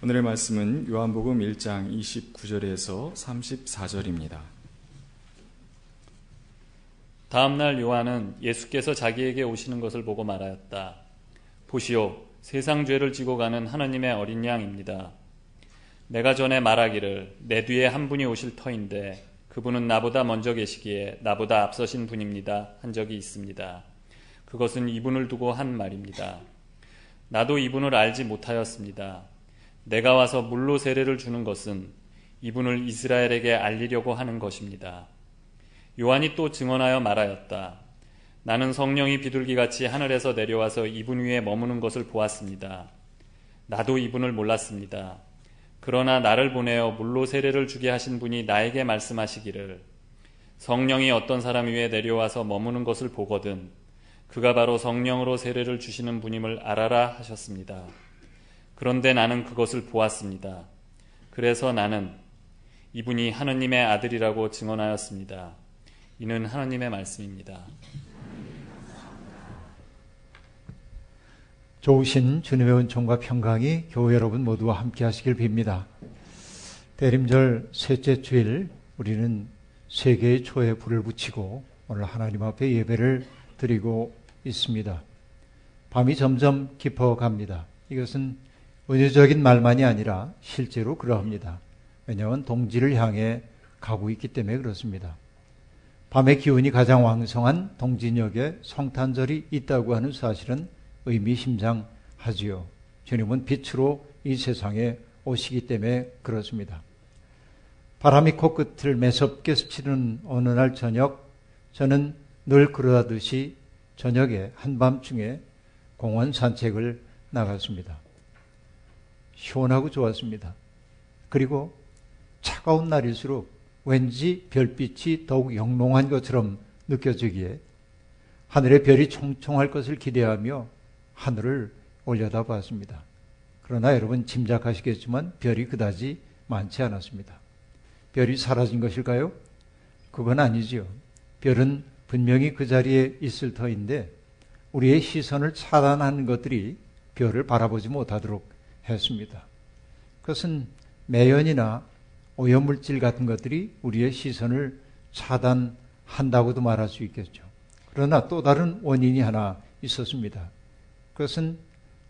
오늘의 말씀은 요한복음 1장 29절에서 34절입니다. 다음 날 요한은 예수께서 자기에게 오시는 것을 보고 말하였다. 보시오, 세상 죄를 지고 가는 하나님의 어린 양입니다. 내가 전에 말하기를 내 뒤에 한 분이 오실 터인데 그분은 나보다 먼저 계시기에 나보다 앞서신 분입니다. 한 적이 있습니다. 그것은 이분을 두고 한 말입니다. 나도 이분을 알지 못하였습니다. 내가 와서 물로 세례를 주는 것은 이분을 이스라엘에게 알리려고 하는 것입니다. 요한이 또 증언하여 말하였다. 나는 성령이 비둘기같이 하늘에서 내려와서 이분 위에 머무는 것을 보았습니다. 나도 이분을 몰랐습니다. 그러나 나를 보내어 물로 세례를 주게 하신 분이 나에게 말씀하시기를 성령이 어떤 사람 위에 내려와서 머무는 것을 보거든 그가 바로 성령으로 세례를 주시는 분임을 알아라 하셨습니다. 그런데 나는 그것을 보았습니다. 그래서 나는 이분이 하느님의 아들이라고 증언하였습니다. 이는 하나님의 말씀입니다. 좋으신 주님의 은총과 평강이 교회 여러분 모두와 함께 하시길 빕니다. 대림절 셋째 주일 우리는 세계의 초에 불을 붙이고 오늘 하나님 앞에 예배를 드리고 있습니다. 밤이 점점 깊어갑니다. 이것은 은유적인 말만이 아니라 실제로 그러합니다. 왜냐하면 동지를 향해 가고 있기 때문에 그렇습니다. 밤의 기운이 가장 왕성한 동진역에 성탄절이 있다고 하는 사실은 의미심장하지요. 주님은 빛으로 이 세상에 오시기 때문에 그렇습니다. 바람이 코끝을 매섭게 스치는 어느 날 저녁, 저는 늘 그러하듯이 저녁에 한밤중에 공원 산책을 나갔습니다. 시원하고 좋았습니다. 그리고 차가운 날일수록 왠지 별빛이 더욱 영롱한 것처럼 느껴지기에 하늘의 별이 총총할 것을 기대하며 하늘을 올려다 봤습니다. 그러나 여러분 짐작하시겠지만 별이 그다지 많지 않았습니다. 별이 사라진 것일까요? 그건 아니지요. 별은 분명히 그 자리에 있을 터인데 우리의 시선을 차단하는 것들이 별을 바라보지 못하도록 했습니다. 그것은 매연이나 오염물질 같은 것들이 우리의 시선을 차단한다고도 말할 수 있겠죠. 그러나 또 다른 원인이 하나 있었습니다. 그것은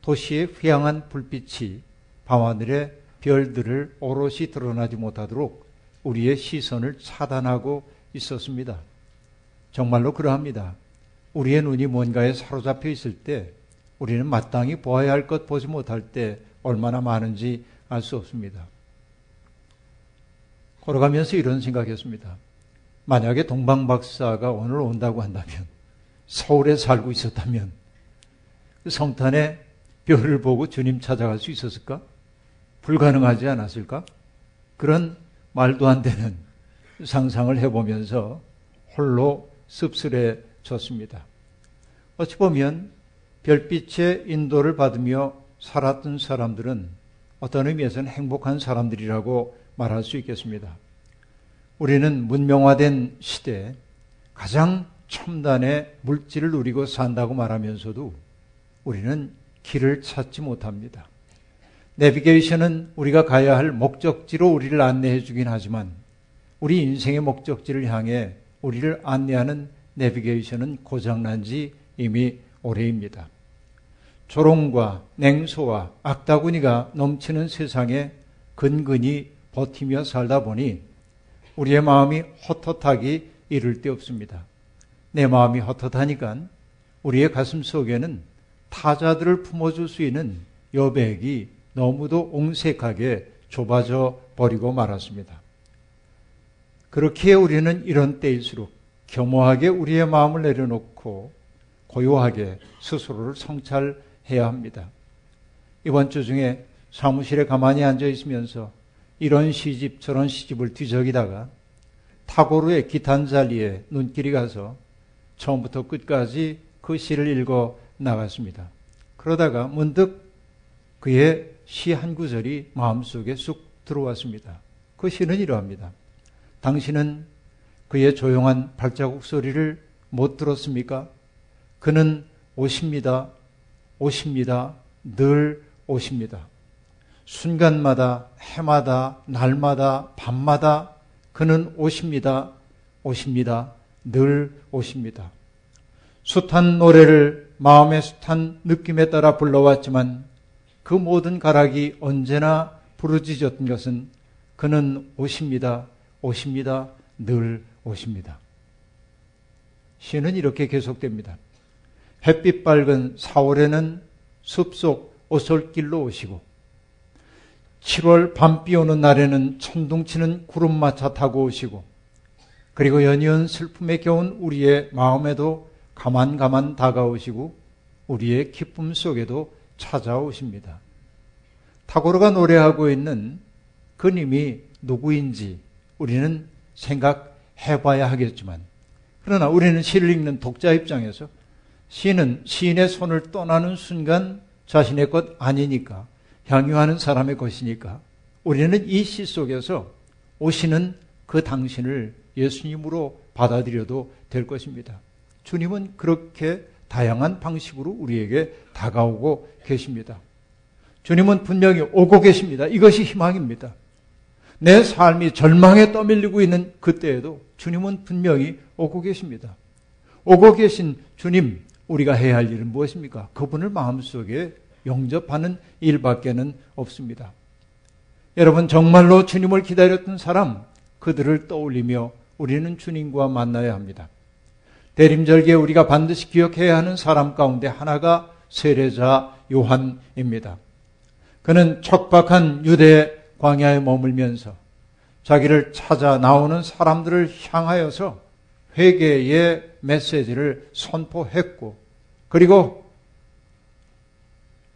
도시의 휘황한 불빛이 밤하늘의 별들을 오롯이 드러나지 못하도록 우리의 시선을 차단하고 있었습니다. 정말로 그러합니다. 우리의 눈이 뭔가에 사로잡혀 있을 때 우리는 마땅히 보아야 할 것 보지 못할 때 얼마나 많은지 알 수 없습니다. 걸어가면서 이런 생각했습니다. 만약에 동방 박사가 오늘 온다고 한다면 서울에 살고 있었다면 그 성탄에 별을 보고 주님 찾아갈 수 있었을까? 불가능하지 않았을까? 그런 말도 안 되는 상상을 해보면서 홀로 씁쓸해졌습니다. 어찌 보면 별빛의 인도를 받으며 살았던 사람들은 어떤 의미에서는 행복한 사람들이라고 말할 수 있겠습니다. 우리는 문명화된 시대에 가장 첨단의 물질을 누리고 산다고 말하면서도 우리는 길을 찾지 못합니다. 내비게이션은 우리가 가야 할 목적지로 우리를 안내해 주긴 하지만 우리 인생의 목적지를 향해 우리를 안내하는 내비게이션은 고장난 지 이미 오래입니다. 조롱과 냉소와 악다구니가 넘치는 세상에 근근히 버티며 살다 보니 우리의 마음이 헛헛하기 이를 데 없습니다. 내 마음이 헛헛하니까 우리의 가슴 속에는 타자들을 품어줄 수 있는 여백이 너무도 옹색하게 좁아져 버리고 말았습니다. 그렇게 우리는 이런 때일수록 겸허하게 우리의 마음을 내려놓고 고요하게 스스로를 성찰 해야 합니다. 이번 주 중에 사무실에 가만히 앉아 있으면서 이런 시집 저런 시집을 뒤적이다가 타고르의 기탄 자리에 눈길이 가서 처음부터 끝까지 그 시를 읽어 나갔습니다. 그러다가 문득 그의 시 한 구절이 마음속에 쑥 들어왔습니다. 그 시는 이러합니다. 당신은 그의 조용한 발자국 소리를 못 들었습니까? 그는 오십니다. 오십니다. 늘 오십니다. 순간마다, 해마다, 날마다, 밤마다 그는 오십니다. 오십니다. 늘 오십니다. 숱한 노래를 마음의 숱한 느낌에 따라 불러왔지만 그 모든 가락이 언제나 부르짖었던 것은 그는 오십니다. 오십니다. 늘 오십니다. 시는 이렇게 계속됩니다. 햇빛 밝은 4월에는 숲속 오솔길로 오시고 7월 밤비 오는 날에는 천둥치는 구름마차 타고 오시고 그리고 연이은 슬픔에 겨운 우리의 마음에도 가만가만 다가오시고 우리의 기쁨 속에도 찾아오십니다. 타고르가 노래하고 있는 그님이 누구인지 우리는 생각해 봐야 하겠지만 그러나 우리는 시를 읽는 독자 입장에서 시는 시인의 손을 떠나는 순간 자신의 것 아니니까 향유하는 사람의 것이니까 우리는 이 시 속에서 오시는 그 당신을 예수님으로 받아들여도 될 것입니다. 주님은 그렇게 다양한 방식으로 우리에게 다가오고 계십니다. 주님은 분명히 오고 계십니다. 이것이 희망입니다. 내 삶이 절망에 떠밀리고 있는 그때에도 주님은 분명히 오고 계십니다. 오고 계신 주님, 우리가 해야 할 일은 무엇입니까? 그분을 마음속에 영접하는 일밖에는 없습니다. 여러분, 정말로 주님을 기다렸던 사람, 그들을 떠올리며 우리는 주님과 만나야 합니다. 대림절기에 우리가 반드시 기억해야 하는 사람 가운데 하나가 세례자 요한입니다. 그는 척박한 유대 광야에 머물면서 자기를 찾아 나오는 사람들을 향하여서 회개의 메시지를 선포했고 그리고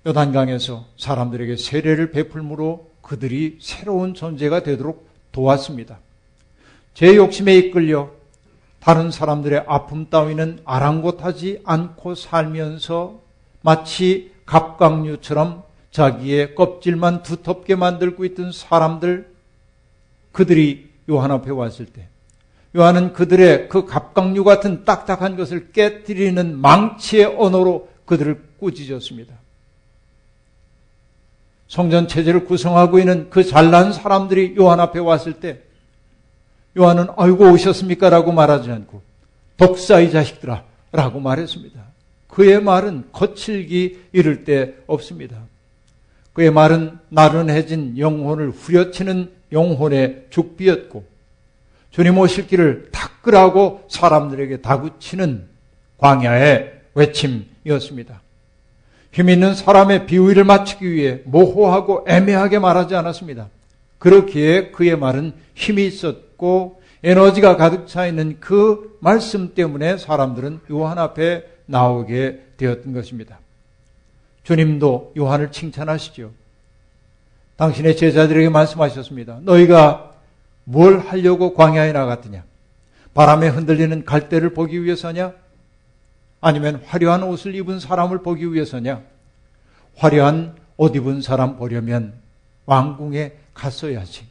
요단강에서 사람들에게 세례를 베풀므로 그들이 새로운 존재가 되도록 도왔습니다. 제 욕심에 이끌려 다른 사람들의 아픔 따위는 아랑곳하지 않고 살면서 마치 갑각류처럼 자기의 껍질만 두텁게 만들고 있던 사람들, 그들이 요한 앞에 왔을 때, 요한은 그들의 그 갑각류 같은 딱딱한 것을 깨뜨리는 망치의 언어로 그들을 꾸짖었습니다. 성전 체제를 구성하고 있는 그 잘난 사람들이 요한 앞에 왔을 때 요한은 아이고 오셨습니까? 라고 말하지 않고 독사 이 자식들아 라고 말했습니다. 그의 말은 거칠기 이를 데 없습니다. 그의 말은 나른해진 영혼을 후려치는 영혼의 죽비였고 주님 오실 길을 탁끌하고 사람들에게 다구치는 광야의 외침이었습니다. 힘 있는 사람의 비위를 맞추기 위해 모호하고 애매하게 말하지 않았습니다. 그렇기에 그의 말은 힘이 있었고 에너지가 가득 차 있는 그 말씀 때문에 사람들은 요한 앞에 나오게 되었던 것입니다. 주님도 요한을 칭찬하시죠. 당신의 제자들에게 말씀하셨습니다. 너희가 뭘 하려고 광야에 나갔느냐? 바람에 흔들리는 갈대를 보기 위해서냐? 아니면 화려한 옷을 입은 사람을 보기 위해서냐? 화려한 옷 입은 사람 보려면 왕궁에 갔어야지.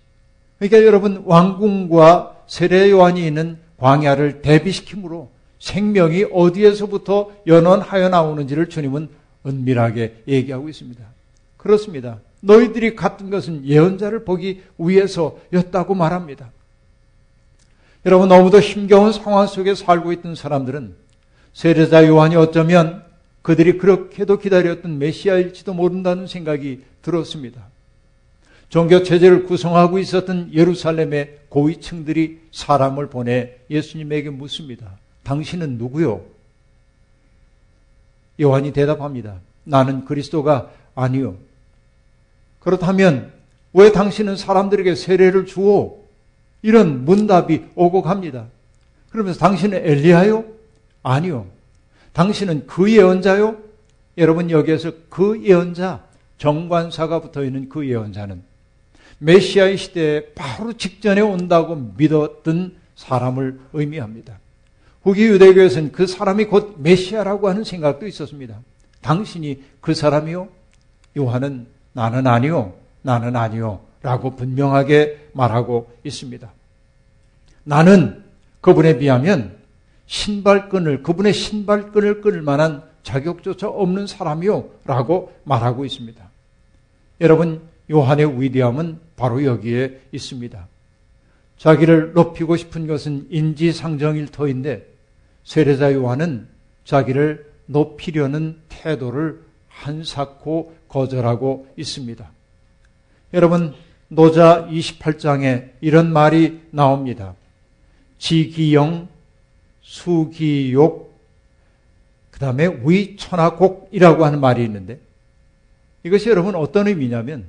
그러니까 여러분 왕궁과 세례 요한이 있는 광야를 대비시키므로 생명이 어디에서부터 연원하여 나오는지를 주님은 은밀하게 얘기하고 있습니다. 그렇습니다. 너희들이 갔던 것은 예언자를 보기 위해서였다고 말합니다. 여러분 너무도 힘겨운 상황 속에 살고 있던 사람들은 세례자 요한이 어쩌면 그들이 그렇게도 기다렸던 메시아일지도 모른다는 생각이 들었습니다. 종교 체제를 구성하고 있었던 예루살렘의 고위층들이 사람을 보내 예수님에게 묻습니다. 당신은 누구요? 요한이 대답합니다. 나는 그리스도가 아니요. 그렇다면 왜 당신은 사람들에게 세례를 주어? 이런 문답이 오고 갑니다. 그러면서 당신은 엘리야요? 아니요. 당신은 그 예언자요? 여러분 여기에서 그 예언자, 정관사가 붙어 있는 그 예언자는 메시아의 시대에 바로 직전에 온다고 믿었던 사람을 의미합니다. 후기 유대교에서는 그 사람이 곧 메시아라고 하는 생각도 있었습니다. 당신이 그 사람이요? 요한은 나는 아니요, 나는 아니요, 라고 분명하게 말하고 있습니다. 나는 그분에 비하면 신발끈을, 그분의 신발끈을 끊을 만한 자격조차 없는 사람이요, 라고 말하고 있습니다. 여러분, 요한의 위대함은 바로 여기에 있습니다. 자기를 높이고 싶은 것은 인지상정일 터인데 세례자 요한은 자기를 높이려는 태도를 한사코 거절하고 있습니다. 여러분, 노자 28장에 이런 말이 나옵니다. 지기영, 수기욕, 그 다음에 위천하곡이라고 하는 말이 있는데 이것이 여러분 어떤 의미냐면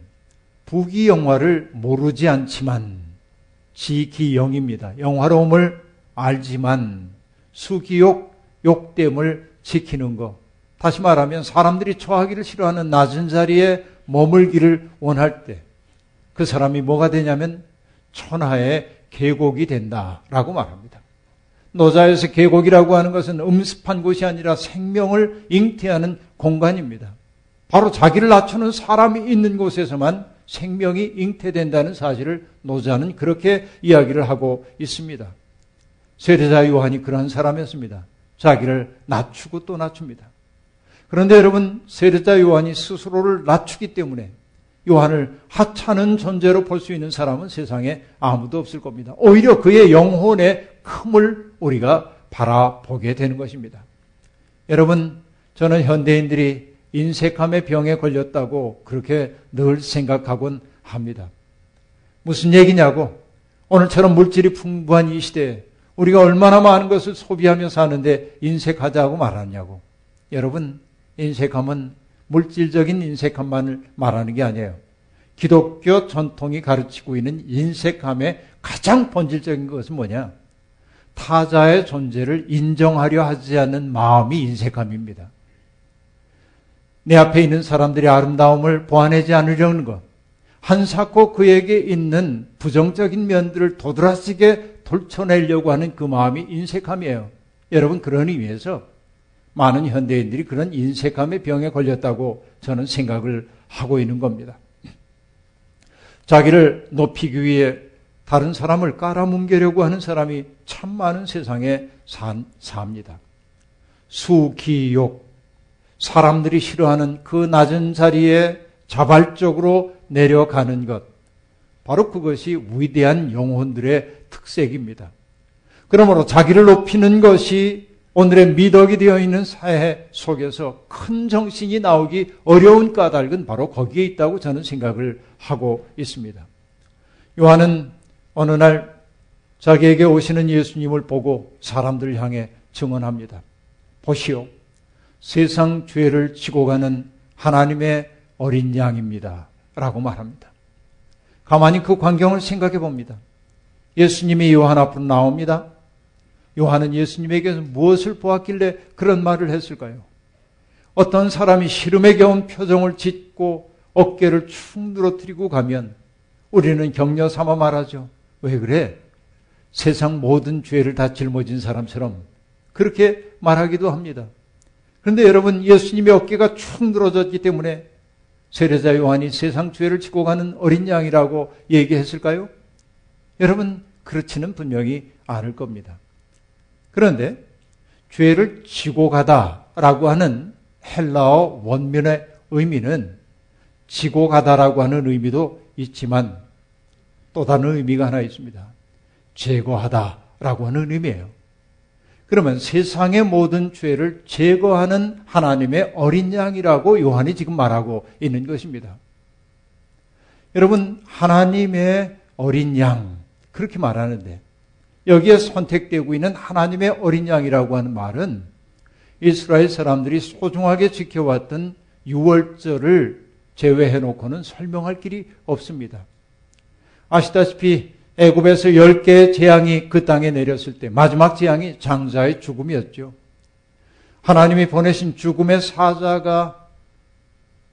부귀영화를 모르지 않지만 지기영입니다. 영화로움을 알지만 수기욕, 욕됨을 지키는 것. 다시 말하면 사람들이 처하기를 싫어하는 낮은 자리에 머물기를 원할 때 그 사람이 뭐가 되냐면 천하의 계곡이 된다라고 말합니다. 노자에서 계곡이라고 하는 것은 음습한 곳이 아니라 생명을 잉태하는 공간입니다. 바로 자기를 낮추는 사람이 있는 곳에서만 생명이 잉태된다는 사실을 노자는 그렇게 이야기를 하고 있습니다. 세례자 요한이 그러한 사람이었습니다. 자기를 낮추고 또 낮춥니다. 그런데 여러분, 세례자 요한이 스스로를 낮추기 때문에 요한을 하찮은 존재로 볼 수 있는 사람은 세상에 아무도 없을 겁니다. 오히려 그의 영혼의 큼을 우리가 바라보게 되는 것입니다. 여러분, 저는 현대인들이 인색함의 병에 걸렸다고 그렇게 늘 생각하곤 합니다. 무슨 얘기냐고? 오늘처럼 물질이 풍부한 이 시대에 우리가 얼마나 많은 것을 소비하며 사는데 인색하자고 말하냐고. 여러분, 인색함은 물질적인 인색함만을 말하는 게 아니에요. 기독교 전통이 가르치고 있는 인색함의 가장 본질적인 것은 뭐냐? 타자의 존재를 인정하려 하지 않는 마음이 인색함입니다. 내 앞에 있는 사람들의 아름다움을 보완하지 않으려는 것. 한사코 그에게 있는 부정적인 면들을 도드라지게 돌쳐내려고 하는 그 마음이 인색함이에요. 여러분, 그런 의미에서 많은 현대인들이 그런 인색함의 병에 걸렸다고 저는 생각을 하고 있는 겁니다. 자기를 높이기 위해 다른 사람을 깔아뭉개려고 하는 사람이 참 많은 세상에 산, 삽니다. 수기욕, 사람들이 싫어하는 그 낮은 자리에 자발적으로 내려가는 것. 바로 그것이 위대한 영혼들의 특색입니다. 그러므로 자기를 높이는 것이 오늘의 미덕이 되어 있는 사회 속에서 큰 정신이 나오기 어려운 까닭은 바로 거기에 있다고 저는 생각을 하고 있습니다. 요한은 어느 날 자기에게 오시는 예수님을 보고 사람들을 향해 증언합니다. 보시오. 세상 죄를 지고 가는 하나님의 어린 양입니다. 라고 말합니다. 가만히 그 광경을 생각해 봅니다. 예수님이 요한 앞으로 나옵니다. 요한은 예수님에게서 무엇을 보았길래 그런 말을 했을까요? 어떤 사람이 시름에 겨운 표정을 짓고 어깨를 축 늘어뜨리고 가면 우리는 격려 삼아 말하죠. 왜 그래? 세상 모든 죄를 다 짊어진 사람처럼 그렇게 말하기도 합니다. 그런데 여러분 예수님의 어깨가 축 늘어졌기 때문에 세례자 요한이 세상 죄를 지고 가는 어린 양이라고 얘기했을까요? 여러분 그렇지는 분명히 않을 겁니다. 그런데 죄를 지고 가다라고 하는 헬라어 원면의 의미는 지고 가다라고 하는 의미도 있지만 또 다른 의미가 하나 있습니다. 제거하다라고 하는 의미예요. 그러면 세상의 모든 죄를 제거하는 하나님의 어린 양이라고 요한이 지금 말하고 있는 것입니다. 여러분, 하나님의 어린 양, 그렇게 말하는데, 여기에 선택되고 있는 하나님의 어린 양이라고 하는 말은 이스라엘 사람들이 소중하게 지켜왔던 유월절을 제외해 놓고는 설명할 길이 없습니다. 아시다시피 애굽에서 10개의 재앙이 그 땅에 내렸을 때 마지막 재앙이 장자의 죽음이었죠. 하나님이 보내신 죽음의 사자가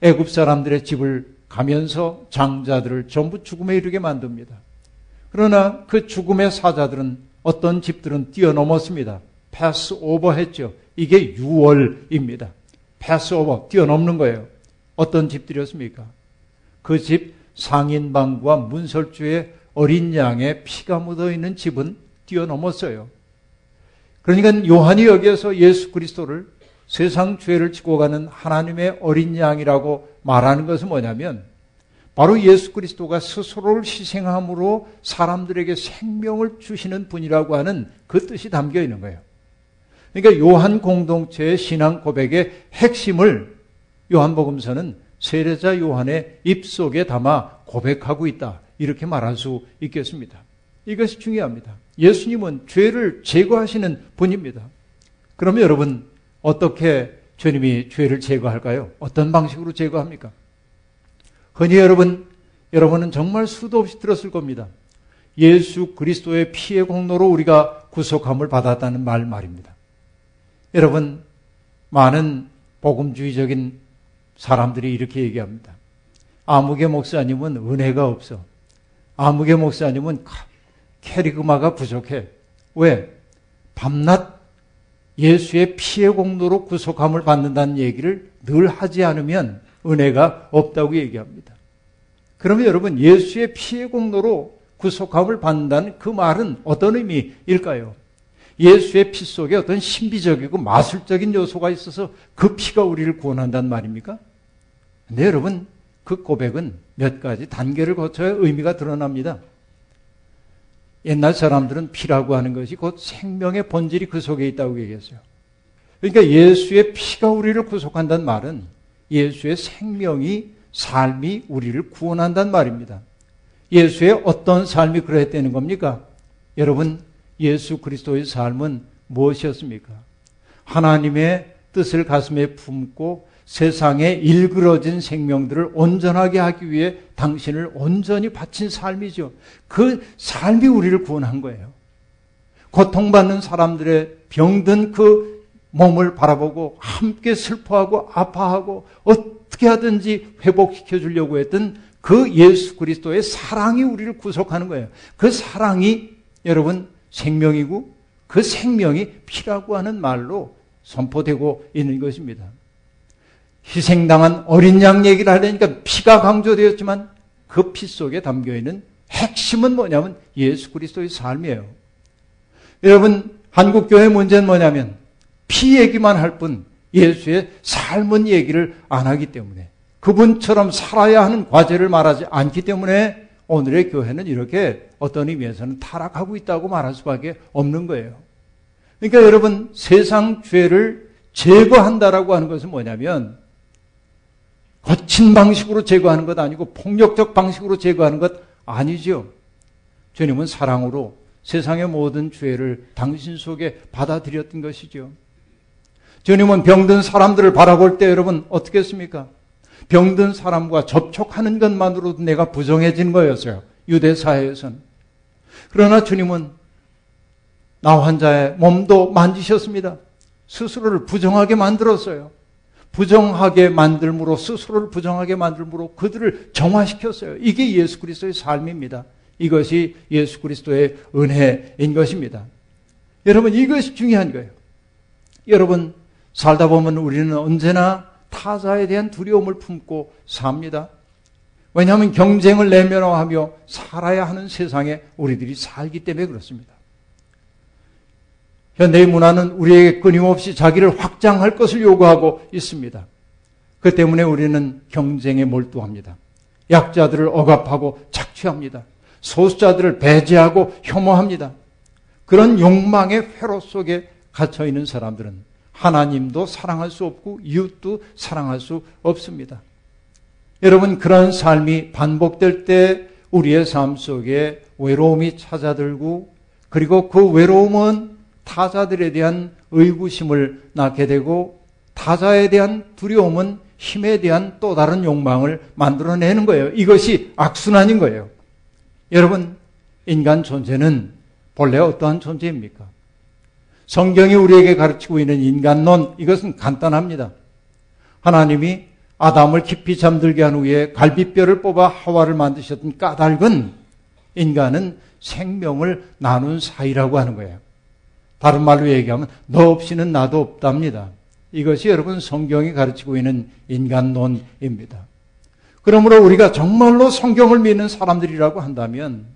애굽 사람들의 집을 가면서 장자들을 전부 죽음에 이르게 만듭니다. 그러나 그 죽음의 사자들은 어떤 집들은 뛰어넘었습니다. pass over 했죠. 이게 유월입니다. pass over, 뛰어넘는 거예요. 어떤 집들이었습니까? 그 집 상인방과 문설주에 어린 양의 피가 묻어 있는 집은 뛰어넘었어요. 그러니까 요한이 여기에서 예수 그리스도를 세상 죄를 지고 가는 하나님의 어린 양이라고 말하는 것은 뭐냐면 바로 예수 그리스도가 스스로를 희생함으로 사람들에게 생명을 주시는 분이라고 하는 그 뜻이 담겨 있는 거예요. 그러니까 요한 공동체의 신앙 고백의 핵심을 요한복음서는 세례자 요한의 입속에 담아 고백하고 있다. 이렇게 말할 수 있겠습니다. 이것이 중요합니다. 예수님은 죄를 제거하시는 분입니다. 그러면 여러분, 어떻게 주님이 죄를 제거할까요? 어떤 방식으로 제거합니까? 흔히 여러분, 여러분은 정말 수도 없이 들었을 겁니다. 예수 그리스도의 피의 공로로 우리가 구속함을 받았다는 말 말입니다. 여러분, 많은 복음주의적인 사람들이 이렇게 얘기합니다. 아무개 목사님은 은혜가 없어. 아무개 목사님은 캐리그마가 부족해. 왜? 밤낮 예수의 피의 공로로 구속함을 받는다는 얘기를 늘 하지 않으면 은혜가 없다고 얘기합니다. 그러면 여러분 예수의 피의 공로로 구속함을 받는다는 그 말은 어떤 의미일까요? 예수의 피 속에 어떤 신비적이고 마술적인 요소가 있어서 그 피가 우리를 구원한다는 말입니까? 근데 여러분 그 고백은 몇 가지 단계를 거쳐야 의미가 드러납니다. 옛날 사람들은 피라고 하는 것이 곧 생명의 본질이 그 속에 있다고 얘기했어요. 그러니까 예수의 피가 우리를 구속한다는 말은 예수의 생명이 삶이 우리를 구원한다는 말입니다. 예수의 어떤 삶이 그랬다는 겁니까? 여러분, 예수 그리스도의 삶은 무엇이었습니까? 하나님의 뜻을 가슴에 품고 세상에 일그러진 생명들을 온전하게 하기 위해 당신을 온전히 바친 삶이죠. 그 삶이 우리를 구원한 거예요. 고통받는 사람들의 병든 그 몸을 바라보고 함께 슬퍼하고 아파하고 어떻게 하든지 회복시켜 주려고 했던 그 예수 그리스도의 사랑이 우리를 구속하는 거예요. 그 사랑이 여러분 생명이고 그 생명이 피라고 하는 말로 선포되고 있는 것입니다. 희생당한 어린 양 얘기를 하려니까 피가 강조되었지만 그 피 속에 담겨 있는 핵심은 뭐냐면 예수 그리스도의 삶이에요. 여러분, 한국 교회 문제는 뭐냐면 피 얘기만 할 뿐 예수의 삶은 얘기를 안 하기 때문에 그분처럼 살아야 하는 과제를 말하지 않기 때문에 오늘의 교회는 이렇게 어떤 의미에서는 타락하고 있다고 말할 수밖에 없는 거예요. 그러니까 여러분 세상 죄를 제거한다라고 하는 것은 뭐냐면 거친 방식으로 제거하는 것 아니고 폭력적 방식으로 제거하는 것 아니죠. 주님은 사랑으로 세상의 모든 죄를 당신 속에 받아들였던 것이죠. 주님은 병든 사람들을 바라볼 때 여러분 어떻게 했습니까? 병든 사람과 접촉하는 것만으로도 내가 부정해진 거였어요. 유대 사회에서는. 그러나 주님은 나 환자의 몸도 만지셨습니다. 스스로를 부정하게 만들었어요. 부정하게 만들므로 스스로를 부정하게 만들므로 그들을 정화시켰어요. 이게 예수 그리스도의 삶입니다. 이것이 예수 그리스도의 은혜인 것입니다. 여러분 이것이 중요한 거예요. 여러분 살다 보면 우리는 언제나 타자에 대한 두려움을 품고 삽니다. 왜냐하면 경쟁을 내면화하며 살아야 하는 세상에 우리들이 살기 때문에 그렇습니다. 현대의 문화는 우리에게 끊임없이 자기를 확장할 것을 요구하고 있습니다. 그 때문에 우리는 경쟁에 몰두합니다. 약자들을 억압하고 착취합니다. 소수자들을 배제하고 혐오합니다. 그런 욕망의 회로 속에 갇혀 있는 사람들은 하나님도 사랑할 수 없고 이웃도 사랑할 수 없습니다. 여러분 그런 삶이 반복될 때 우리의 삶 속에 외로움이 찾아들고 그리고 그 외로움은 타자들에 대한 의구심을 낳게 되고 타자에 대한 두려움은 힘에 대한 또 다른 욕망을 만들어내는 거예요. 이것이 악순환인 거예요. 여러분, 인간 존재는 본래 어떠한 존재입니까? 성경이 우리에게 가르치고 있는 인간론, 이것은 간단합니다. 하나님이 아담을 깊이 잠들게 한 후에 갈비뼈를 뽑아 하와를 만드셨던 까닭은 인간은 생명을 나눈 사이라고 하는 거예요. 다른 말로 얘기하면 너 없이는 나도 없답니다. 이것이 여러분 성경이 가르치고 있는 인간론입니다. 그러므로 우리가 정말로 성경을 믿는 사람들이라고 한다면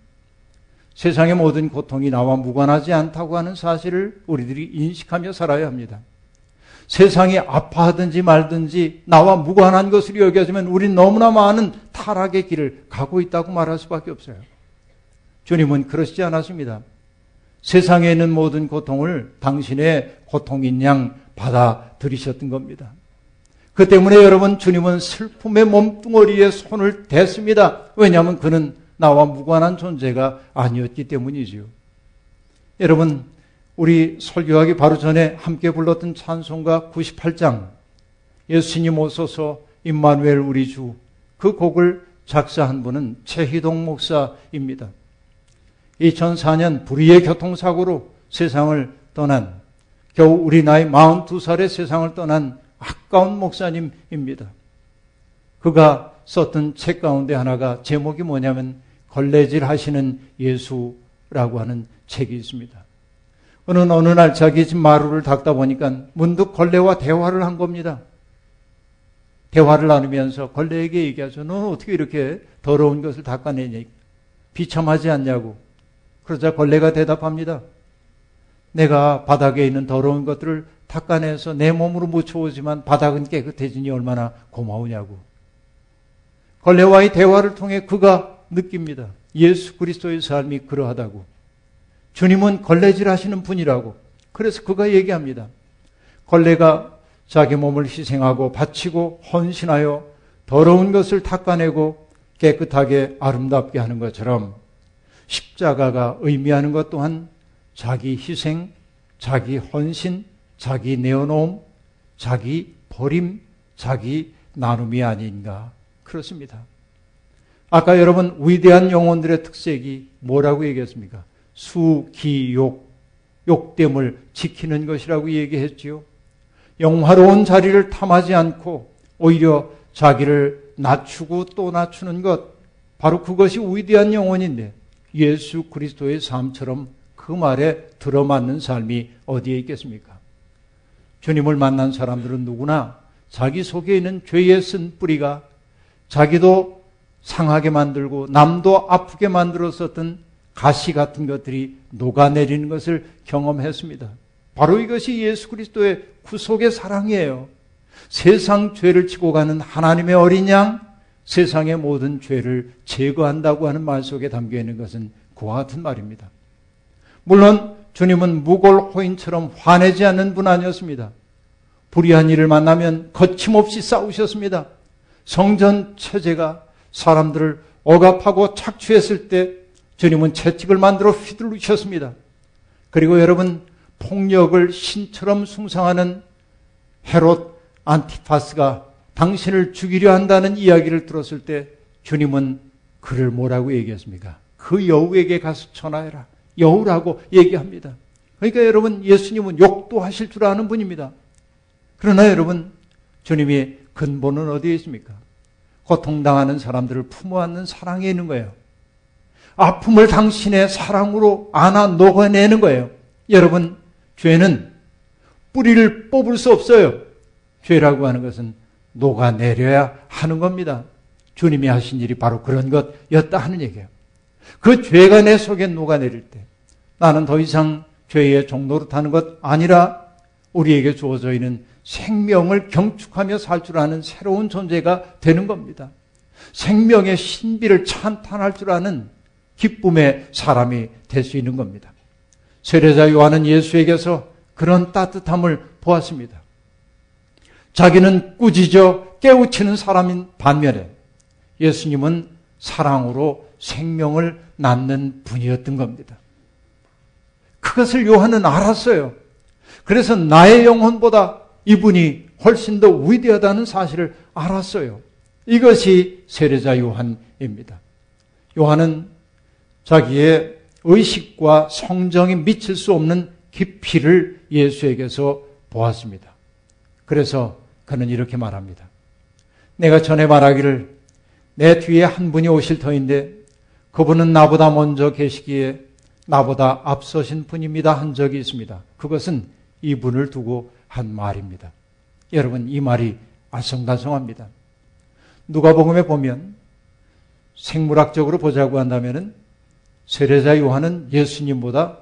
세상의 모든 고통이 나와 무관하지 않다고 하는 사실을 우리들이 인식하며 살아야 합니다. 세상이 아파하든지 말든지 나와 무관한 것으로 여겨지면 우린 너무나 많은 타락의 길을 가고 있다고 말할 수밖에 없어요. 주님은 그러시지 않았습니다. 세상에 있는 모든 고통을 당신의 고통인 양 받아들이셨던 겁니다. 그 때문에 여러분 주님은 슬픔의 몸뚱어리에 손을 댔습니다. 왜냐하면 그는 나와 무관한 존재가 아니었기 때문이지요. 여러분 우리 설교하기 바로 전에 함께 불렀던 찬송가 98장 예수님 오소서 임마누엘 우리 주 그 곡을 작사한 분은 최희동 목사입니다. 2004년 불의의 교통사고로 세상을 떠난 겨우 우리 나이 42살의 세상을 떠난 아까운 목사님입니다. 그가 썼던 책 가운데 하나가 제목이 뭐냐면 걸레질 하시는 예수라고 하는 책이 있습니다. 어느 어느 날 자기 집 마루를 닦다 보니까 문득 걸레와 대화를 한 겁니다. 대화를 나누면서 걸레에게 얘기하죠. 너는 어떻게 이렇게 더러운 것을 닦아내냐? 비참하지 않냐고. 그러자 걸레가 대답합니다. 내가 바닥에 있는 더러운 것들을 닦아내서 내 몸으로 묻혀오지만 바닥은 깨끗해지니 얼마나 고마우냐고. 걸레와의 대화를 통해 그가 느낍니다. 예수 그리스도의 삶이 그러하다고. 주님은 걸레질 하시는 분이라고. 그래서 그가 얘기합니다. 걸레가 자기 몸을 희생하고 바치고 헌신하여 더러운 것을 닦아내고 깨끗하게 아름답게 하는 것처럼 십자가가 의미하는 것 또한 자기 희생, 자기 헌신, 자기 내어놓음, 자기 버림, 자기 나눔이 아닌가 그렇습니다. 아까 여러분 위대한 영혼들의 특색이 뭐라고 얘기했습니까? 수기욕, 욕됨을 지키는 것이라고 얘기했지요. 영화로운 자리를 탐하지 않고 오히려 자기를 낮추고 또 낮추는 것, 바로 그것이 위대한 영혼인데 예수 그리스도의 삶처럼 그 말에 들어맞는 삶이 어디에 있겠습니까? 주님을 만난 사람들은 누구나 자기 속에 있는 죄의 쓴 뿌리가 자기도 상하게 만들고 남도 아프게 만들었었던 가시 같은 것들이 녹아내리는 것을 경험했습니다. 바로 이것이 예수 그리스도의 구속의 사랑이에요. 세상 죄를 지고 가는 하나님의 어린 양, 세상의 모든 죄를 제거한다고 하는 말 속에 담겨 있는 것은 그와 같은 말입니다. 물론 주님은 무골 호인처럼 화내지 않는 분 아니었습니다. 불의한 일을 만나면 거침없이 싸우셨습니다. 성전 체제가 사람들을 억압하고 착취했을 때 주님은 채찍을 만들어 휘둘르셨습니다. 그리고 여러분 폭력을 신처럼 숭상하는 헤롯 안티파스가 당신을 죽이려 한다는 이야기를 들었을 때 주님은 그를 뭐라고 얘기했습니까? 그 여우에게 가서 전화해라. 여우라고 얘기합니다. 그러니까 여러분 예수님은 욕도 하실 줄 아는 분입니다. 그러나 여러분 주님의 근본은 어디에 있습니까? 고통당하는 사람들을 품어 안는 사랑에 있는 거예요. 아픔을 당신의 사랑으로 안아 녹아내는 거예요. 여러분, 죄는 뿌리를 뽑을 수 없어요. 죄라고 하는 것은 녹아내려야 하는 겁니다. 주님이 하신 일이 바로 그런 것이었다 하는 얘기예요. 그 죄가 내 속에 녹아내릴 때 나는 더 이상 죄의 종로로 타는 것 아니라 우리에게 주어져 있는 생명을 경축하며 살 줄 아는 새로운 존재가 되는 겁니다. 생명의 신비를 찬탄할 줄 아는 기쁨의 사람이 될 수 있는 겁니다. 세례자 요한은 예수에게서 그런 따뜻함을 보았습니다. 자기는 꾸짖어 깨우치는 사람인 반면에 예수님은 사랑으로 생명을 낳는 분이었던 겁니다. 그것을 요한은 알았어요. 그래서 나의 영혼보다 이분이 훨씬 더 위대하다는 사실을 알았어요. 이것이 세례자 요한입니다. 요한은 자기의 의식과 성정이 미칠 수 없는 깊이를 예수에게서 보았습니다. 그래서 그는 이렇게 말합니다. 내가 전에 말하기를 내 뒤에 한 분이 오실 터인데 그분은 나보다 먼저 계시기에 나보다 앞서신 분입니다 한 적이 있습니다. 그것은 이분을 두고 한 말입니다. 여러분 이 말이 아성다성합니다. 누가복음에 보면 생물학적으로 보자고 한다면은 세례자 요한은 예수님보다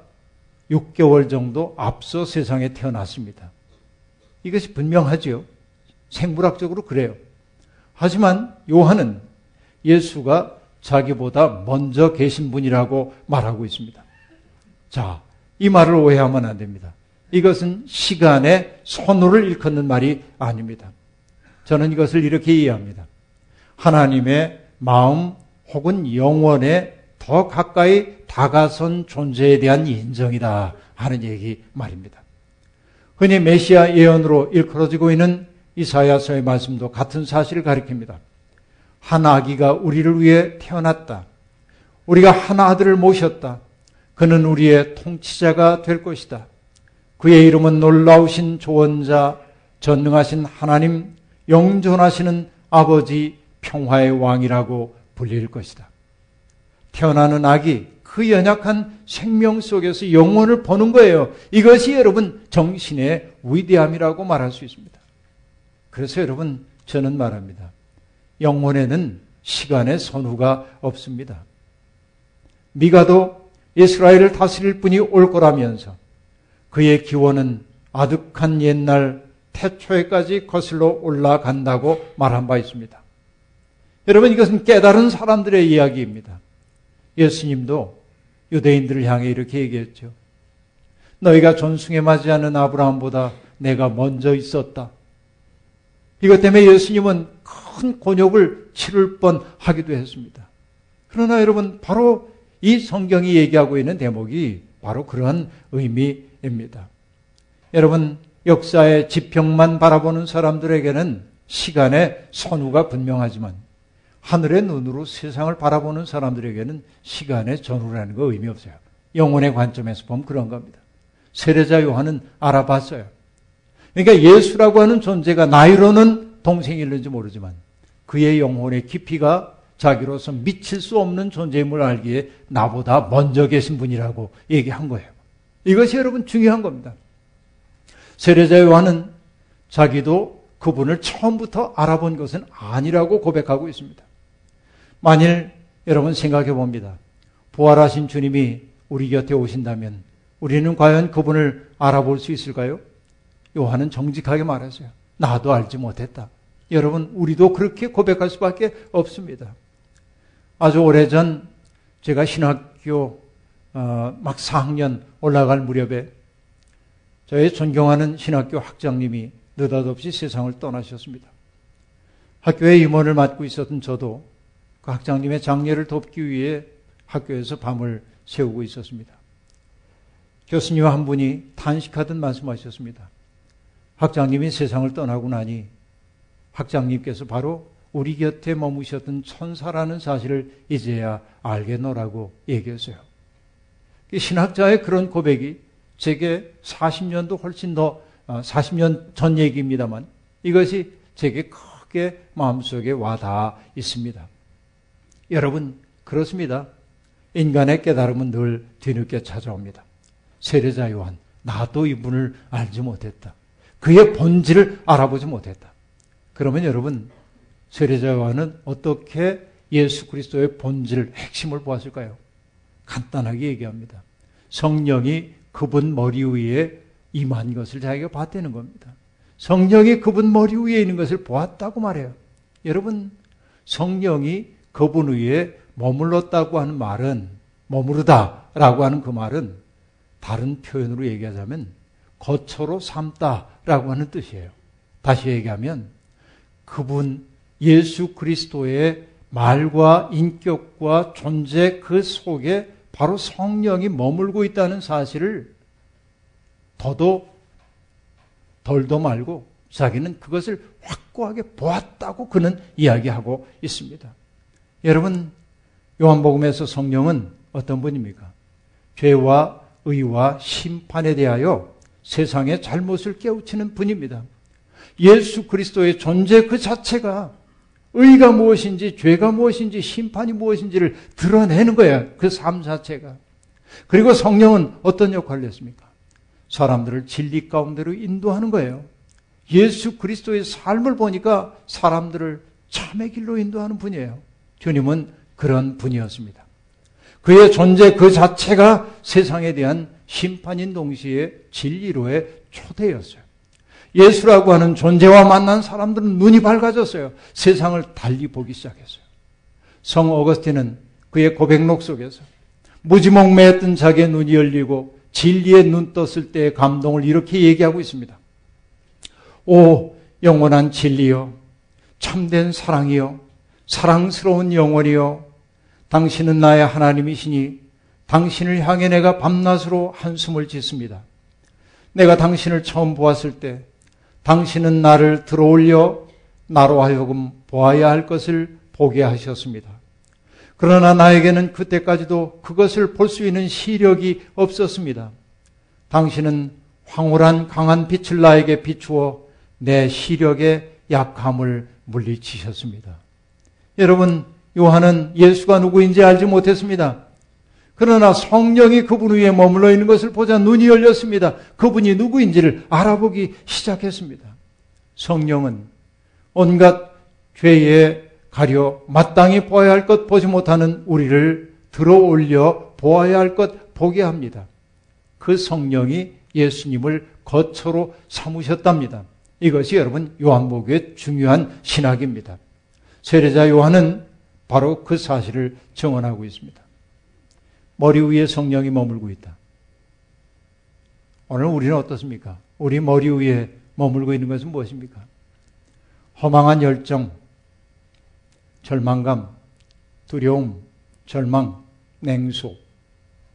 6개월 정도 앞서 세상에 태어났습니다. 이것이 분명하지요. 생물학적으로 그래요. 하지만 요한은 예수가 자기보다 먼저 계신 분이라고 말하고 있습니다. 자, 이 말을 오해하면 안 됩니다. 이것은 시간의 선호를 일컫는 말이 아닙니다. 저는 이것을 이렇게 이해합니다. 하나님의 마음 혹은 영원에 더 가까이 다가선 존재에 대한 인정이다 하는 얘기 말입니다. 흔히 메시아 예언으로 일컬어지고 있는 이사야서의 말씀도 같은 사실을 가리킵니다. 한 아기가 우리를 위해 태어났다. 우리가 한 아들을 모셨다. 그는 우리의 통치자가 될 것이다. 그의 이름은 놀라우신 조언자, 전능하신 하나님, 영존하시는 아버지, 평화의 왕이라고 불릴 것이다. 태어나는 아기, 그 연약한 생명 속에서 영혼을 보는 거예요. 이것이 여러분 정신의 위대함이라고 말할 수 있습니다. 그래서 여러분 저는 말합니다. 영혼에는 시간의 선후가 없습니다. 미가도 이스라엘을 다스릴 분이 올 거라면서 그의 기원은 아득한 옛날 태초에까지 거슬러 올라간다고 말한 바 있습니다. 여러분 이것은 깨달은 사람들의 이야기입니다. 예수님도 유대인들을 향해 이렇게 얘기했죠. 너희가 존숭에 맞이하는 아브라함보다 내가 먼저 있었다. 이것 때문에 예수님은 큰 곤욕을 치를 뻔 하기도 했습니다. 그러나 여러분, 바로 이 성경이 얘기하고 있는 대목이 바로 그러한 의미 입니다. 여러분, 역사의 지평만 바라보는 사람들에게는 시간의 선우가 분명하지만 하늘의 눈으로 세상을 바라보는 사람들에게는 시간의 전후라는 거 의미 없어요. 영혼의 관점에서 보면 그런 겁니다. 세례자 요한은 알아봤어요. 그러니까 예수라고 하는 존재가 나이로는 동생일는지 모르지만 그의 영혼의 깊이가 자기로서 미칠 수 없는 존재임을 알기에 나보다 먼저 계신 분이라고 얘기한 거예요. 이것이 여러분 중요한 겁니다. 세례자 요한은 자기도 그분을 처음부터 알아본 것은 아니라고 고백하고 있습니다. 만일 여러분 생각해 봅니다. 부활하신 주님이 우리 곁에 오신다면 우리는 과연 그분을 알아볼 수 있을까요? 요한은 정직하게 말했어요. 나도 알지 못했다. 여러분, 우리도 그렇게 고백할 수밖에 없습니다. 아주 오래전 제가 신학교 어, 막 4학년 올라갈 무렵에 저의 존경하는 신학교 학장님이 느닷없이 세상을 떠나셨습니다. 학교에 임원을 맡고 있었던 저도 그 학장님의 장례를 돕기 위해 학교에서 밤을 새우고 있었습니다. 교수님 한 분이 탄식하듯 말씀하셨습니다. 학장님이 세상을 떠나고 나니 학장님께서 바로 우리 곁에 머무셨던 천사라는 사실을 이제야 알겠노라고 얘기했어요. 신학자의 그런 고백이 제게 40년도 훨씬 더 40년 어, 전 얘기입니다만 이것이 제게 크게 마음속에 와닿아 있습니다. 여러분 그렇습니다. 인간의 깨달음은 늘 뒤늦게 찾아옵니다. 세례자 요한 나도 이분을 알지 못했다. 그의 본질을 알아보지 못했다. 그러면 여러분, 세례자 요한은 어떻게 예수 그리스도의 본질, 핵심을 보았을까요? 간단하게 얘기합니다. 성령이 그분 머리 위에 임한 것을 자기가 봤다는 겁니다. 성령이 그분 머리 위에 있는 것을 보았다고 말해요. 여러분, 성령이 그분 위에 머물렀다고 하는 말은, 머무르다 라고 하는 그 말은 다른 표현으로 얘기하자면 거처로 삼다 라고 하는 뜻이에요. 다시 얘기하면 그분 예수 그리스도의 말과 인격과 존재 그 속에 바로 성령이 머물고 있다는 사실을 더도 덜도 말고 자기는 그것을 확고하게 보았다고 그는 이야기하고 있습니다. 여러분, 요한복음에서 성령은 어떤 분입니까? 죄와 의와 심판에 대하여 세상의 잘못을 깨우치는 분입니다. 예수 그리스도의 존재 그 자체가 의가 무엇인지 죄가 무엇인지 심판이 무엇인지를 드러내는 거야. 그삶 자체가. 그리고 성령은 어떤 역할을 했습니까? 사람들을 진리 가운데로 인도하는 거예요. 예수 그리스도의 삶을 보니까 사람들을 참의 길로 인도하는 분이에요. 주님은 그런 분이었습니다. 그의 존재 그 자체가 세상에 대한 심판인 동시에 진리로의 초대였어요. 예수라고 하는 존재와 만난 사람들은 눈이 밝아졌어요. 세상을 달리 보기 시작했어요. 성 어거스틴은 그의 고백록 속에서 무지몽매했던 자기의 눈이 열리고 진리의 눈 떴을 때의 감동을 이렇게 얘기하고 있습니다. 오 영원한 진리여 참된 사랑이여 사랑스러운 영원이여 당신은 나의 하나님이시니 당신을 향해 내가 밤낮으로 한숨을 짓습니다. 내가 당신을 처음 보았을 때 당신은 나를 들어올려 나로 하여금 보아야 할 것을 보게 하셨습니다. 그러나 나에게는 그때까지도 그것을 볼 수 있는 시력이 없었습니다. 당신은 황홀한 강한 빛을 나에게 비추어 내 시력의 약함을 물리치셨습니다. 여러분, 요한은 예수가 누구인지 알지 못했습니다. 그러나 성령이 그분 위에 머물러 있는 것을 보자 눈이 열렸습니다. 그분이 누구인지를 알아보기 시작했습니다. 성령은 온갖 죄에 가려 마땅히 보아야 할 것 보지 못하는 우리를 들어 올려 보아야 할 것 보게 합니다. 그 성령이 예수님을 거처로 삼으셨답니다. 이것이 여러분 요한복음의 중요한 신학입니다. 세례자 요한은 바로 그 사실을 증언하고 있습니다. 머리 위에 성령이 머물고 있다. 오늘 우리는 어떻습니까? 우리 머리 위에 머물고 있는 것은 무엇입니까? 허망한 열정, 절망감, 두려움, 절망, 냉소,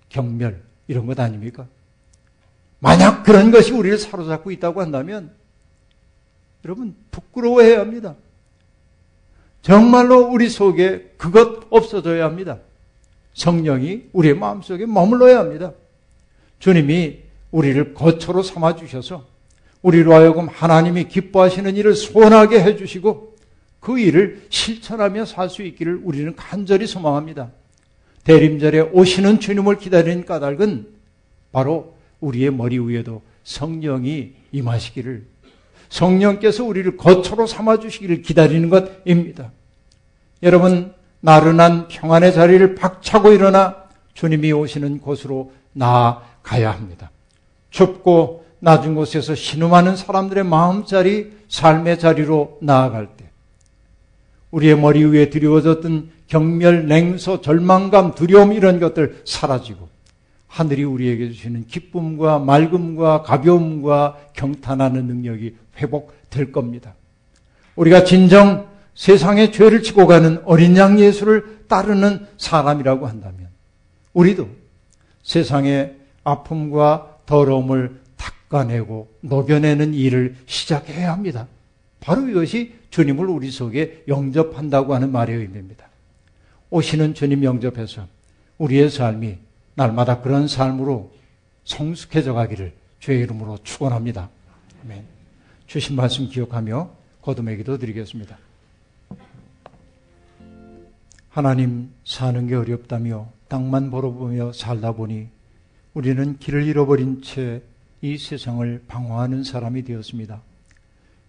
경멸, 이런 것 아닙니까? 만약 그런 것이 우리를 사로잡고 있다고 한다면, 여러분, 부끄러워해야 합니다. 정말로 우리 속에 그것 없어져야 합니다. 성령이 우리의 마음속에 머물러야 합니다. 주님이 우리를 거처로 삼아 주셔서 우리로 하여금 하나님이 기뻐하시는 일을 소원하게 해 주시고 그 일을 실천하며 살 수 있기를 우리는 간절히 소망합니다. 대림절에 오시는 주님을 기다리는 까닭은 바로 우리의 머리 위에도 성령이 임하시기를 성령께서 우리를 거처로 삼아 주시기를 기다리는 것입니다. 여러분 나른한 평안의 자리를 박차고 일어나 주님이 오시는 곳으로 나아가야 합니다. 춥고 낮은 곳에서 신음하는 사람들의 마음자리, 삶의 자리로 나아갈 때 우리의 머리 위에 드리워졌던 경멸, 냉소, 절망감, 두려움 이런 것들 사라지고 하늘이 우리에게 주시는 기쁨과 맑음과 가벼움과 경탄하는 능력이 회복될 겁니다. 우리가 진정 세상의 죄를 지고 가는 어린 양 예수를 따르는 사람이라고 한다면 우리도 세상의 아픔과 더러움을 닦아내고 녹여내는 일을 시작해야 합니다. 바로 이것이 주님을 우리 속에 영접한다고 하는 말의 의미입니다. 오시는 주님 영접해서 우리의 삶이 날마다 그런 삶으로 성숙해져 가기를 주의 이름으로 축원합니다. 주신 말씀 기억하며 거듭의 기도 드리겠습니다. 하나님 사는 게 어렵다며 땅만 벌어보며 살다 보니 우리는 길을 잃어버린 채 이 세상을 방황하는 사람이 되었습니다.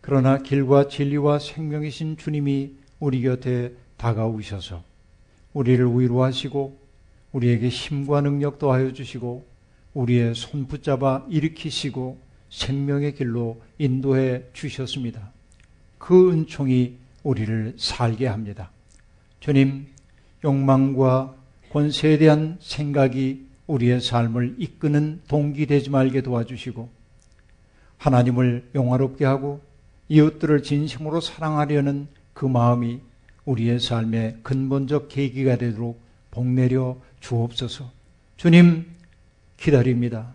그러나 길과 진리와 생명이신 주님이 우리 곁에 다가오셔서 우리를 위로하시고 우리에게 힘과 능력 도하여 주시고 우리의 손 붙잡아 일으키시고 생명의 길로 인도해 주셨습니다. 그 은총이 우리를 살게 합니다. 주님, 욕망과 권세에 대한 생각이 우리의 삶을 이끄는 동기 되지 말게 도와주시고 하나님을 영화롭게 하고 이웃들을 진심으로 사랑하려는 그 마음이 우리의 삶의 근본적 계기가 되도록 복내려 주옵소서. 주님 기다립니다.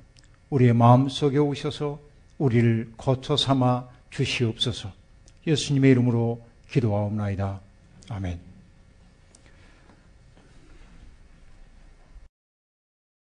우리의 마음 속에 오셔서 우리를 거쳐 삼아 주시옵소서. 예수님의 이름으로 기도하옵나이다. 아멘.